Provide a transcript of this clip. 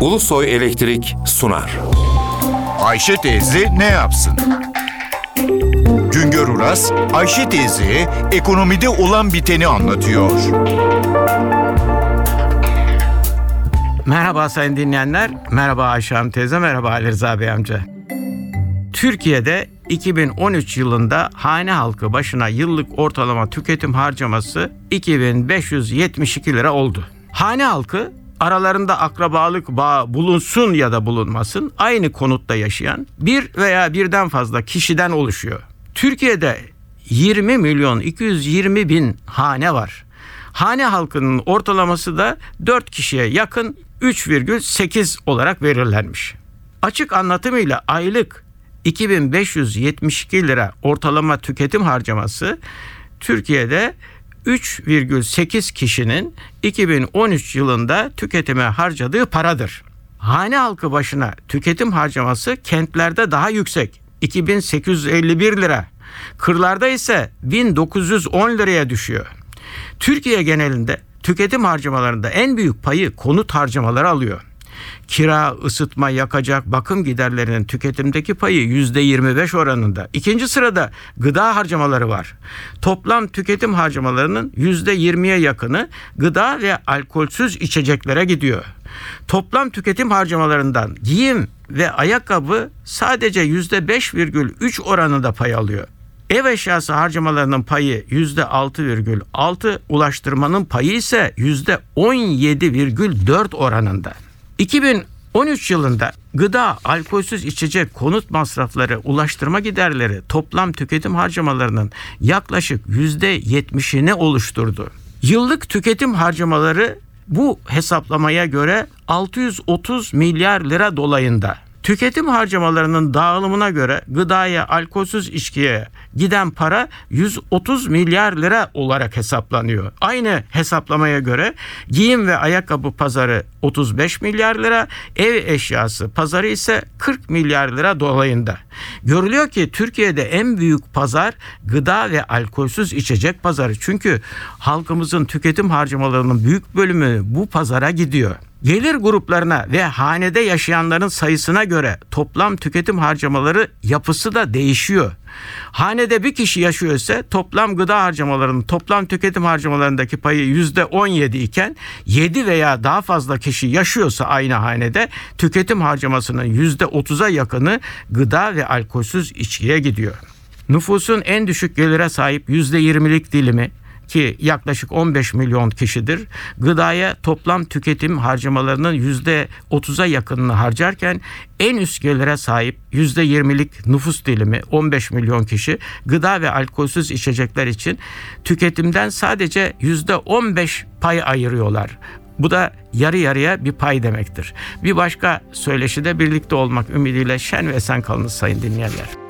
Ulusoy Elektrik sunar. Ayşe teyze ne yapsın? Güngör Uras, Ayşe teyze ekonomide olan biteni anlatıyor. Merhaba sayın dinleyenler, merhaba Ayşe Hanım teyze, merhaba Ali Rıza Bey amca. Türkiye'de 2013 yılında hane halkı başına yıllık ortalama tüketim harcaması 2572 lira oldu. Hane halkı aralarında akrabalık bağı bulunsun ya da bulunmasın aynı konutta yaşayan bir veya birden fazla kişiden oluşuyor. Türkiye'de 20 milyon 220 bin hane var. Hane halkının ortalaması da 4 kişiye yakın 3,8 olarak belirlenmiş. Açık anlatımıyla aylık 2572 lira ortalama tüketim harcaması Türkiye'de 3,8 kişinin 2013 yılında tüketime harcadığı paradır. Hane halkı başına tüketim harcaması kentlerde daha yüksek. 2851 lira. Kırlarda ise 1910 liraya düşüyor. Türkiye genelinde tüketim harcamalarında en büyük payı konut harcamaları alıyor. Kira, ısıtma, yakacak, bakım giderlerinin tüketimdeki payı %25 oranında. İkinci sırada gıda harcamaları var. Toplam tüketim harcamalarının %20'ye yakını gıda ve alkolsüz içeceklere gidiyor. Toplam tüketim harcamalarından giyim ve ayakkabı sadece %5,3 oranında pay alıyor. Ev eşyası harcamalarının payı %6,6, ulaştırmanın payı ise %17,4 oranında. 2013 yılında gıda, alkolsüz içecek, konut masrafları, ulaştırma giderleri toplam tüketim harcamalarının yaklaşık %70'ini oluşturdu. Yıllık tüketim harcamaları bu hesaplamaya göre 630 milyar lira dolayında. Tüketim harcamalarının dağılımına göre gıdaya, alkolsüz içkiye giden para 130 milyar lira olarak hesaplanıyor. Aynı hesaplamaya göre giyim ve ayakkabı pazarı 35 milyar lira, ev eşyası pazarı ise 40 milyar lira dolayında. Görülüyor ki Türkiye'de en büyük pazar gıda ve alkolsüz içecek pazarı. Çünkü halkımızın tüketim harcamalarının büyük bölümü bu pazara gidiyor. Gelir gruplarına ve hanede yaşayanların sayısına göre toplam tüketim harcamaları yapısı da değişiyor. Hanede bir kişi yaşıyorsa toplam gıda harcamalarının toplam tüketim harcamalarındaki payı yüzde 17 iken 7 veya daha fazla kişi yaşıyorsa aynı hanede tüketim harcamasının yüzde 30'a yakını gıda ve alkolsüz içkiye gidiyor. Nüfusun en düşük gelire sahip yüzde 20'lik dilimi ki yaklaşık 15 milyon kişidir. Gıdaya toplam tüketim harcamalarının yüzde 30'a yakınını harcarken en üst gelire sahip yüzde 20'lik nüfus dilimi 15 milyon kişi gıda ve alkolsüz içecekler için tüketimden sadece yüzde 15 pay ayırıyorlar. Bu da yarı yarıya bir pay demektir. Bir başka söyleşide birlikte olmak ümidiyle şen ve esen kalınız sayın dinleyenler.